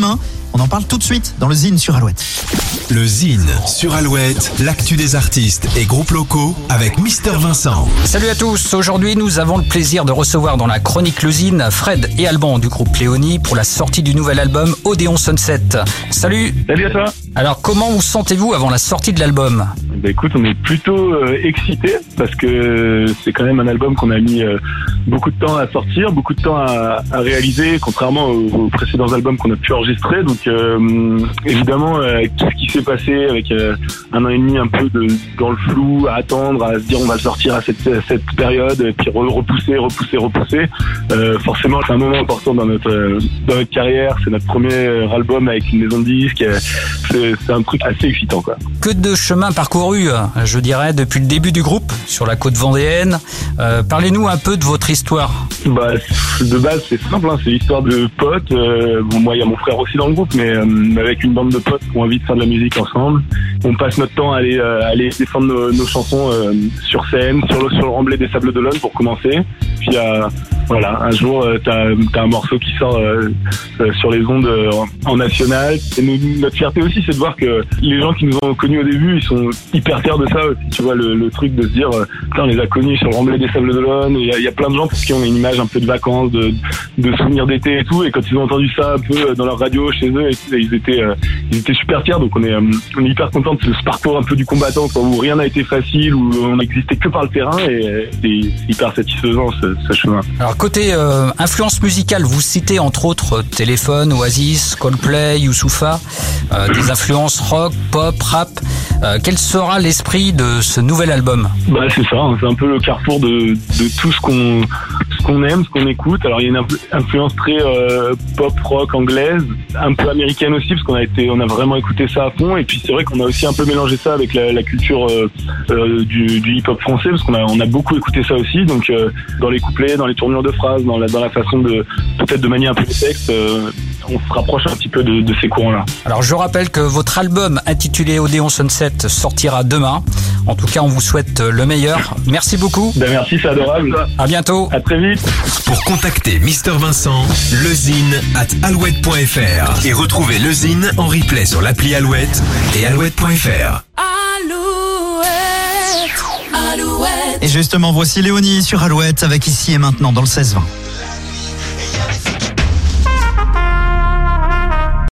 demain. On en parle tout de suite dans le Zine sur Alouette. Le Zine sur Alouette, l'actu des artistes et groupes locaux avec Mister Vincent. Salut à tous, aujourd'hui nous avons le plaisir de recevoir dans la chronique Lezine Fred et Alban du groupe Léonie pour la sortie du nouvel album Odéon Sunset. Salut Salut à toi Alors comment vous sentez-vous avant la sortie de l'album? Bah écoute, on est plutôt euh, excités parce que c'est quand même un album qu'on a mis euh, beaucoup de temps à sortir, beaucoup de temps à, à réaliser, contrairement aux, aux précédents albums qu'on a pu enregistrer. Donc euh, évidemment, euh, tout ce qui s'est passé avec euh, un an et demi un peu de, dans le flou, à attendre, à se dire on va le sortir à cette, à cette période, et puis re- repousser, repousser, repousser. Euh, forcément, c'est un moment important dans notre euh, dans notre carrière. C'est notre premier album avec une maison de disques. C'est un truc assez excitant, quoi. Que de chemin parcouru, je dirais, depuis le début du groupe sur la côte vendéenne. Parlez-nous un peu de votre histoire. Bah, de base, c'est simple, hein, c'est l'histoire de potes. Bon, moi, il y a mon frère aussi dans le groupe, mais euh, avec une bande de potes qui ont envie de faire de la musique ensemble. On passe notre temps à aller, euh, aller défendre nos, nos chansons euh, sur scène, sur le, sur le remblai des Sables d'Olonne pour commencer. Puis, euh, voilà, un jour, euh, t'as as un morceau qui sort euh, euh, sur les ondes en, national. Et notre fierté aussi, c'est de voir que les gens qui nous ont connus au début, ils sont hyper fiers de ça aussi. Tu vois, le, le truc de se dire, putain, on les a connus sur le remblai des Sables d'Olonne. Il y, a- plein de gens pour qui on a une image un peu de vacances, de, de souvenirs d'été et tout. Et quand ils ont entendu ça un peu dans leur radio chez eux, et tout, ils étaient, ils étaient super fiers. Donc on est, on est hyper contents ce parcours un peu du combattant, quoi, où rien n'a été facile, où on n'existait que par le terrain. Et c'est hyper satisfaisant ce, ce chemin. Alors côté euh, influence musicale, vous citez entre autres Téléphone, Oasis, Coldplay, Youssoufa, euh, des influences rock, pop, rap. Euh, quel sera l'esprit de ce nouvel album? Bah c'est ça, hein, c'est un peu le carrefour de, de tout ce qu'on qu'on aime, ce qu'on écoute. Alors il y a une influ- influence très euh, pop rock anglaise, un peu américaine aussi parce qu'on a été on a vraiment écouté ça à fond et puis c'est vrai qu'on a aussi un peu mélangé ça avec la, culture euh, euh, du, hip hop français parce qu'on a beaucoup écouté ça aussi donc dans les couplets, dans les tournures de phrases, dans la façon de peut-être de manier un peu le texte, on se rapproche un petit peu de, de ces courants-là. Alors je rappelle que votre album intitulé Odéon Sunset sortira demain. En tout cas, on vous souhaite le meilleur. Merci beaucoup. Ben merci, c'est adorable. À bientôt. À très vite. Pour contacter Mister Vincent, lezine at alouette.fr et retrouver lezine en replay sur l'appli Alouette et alouette.fr. Et justement, voici Léonie sur Alouette avec ici et maintenant dans le 16-20.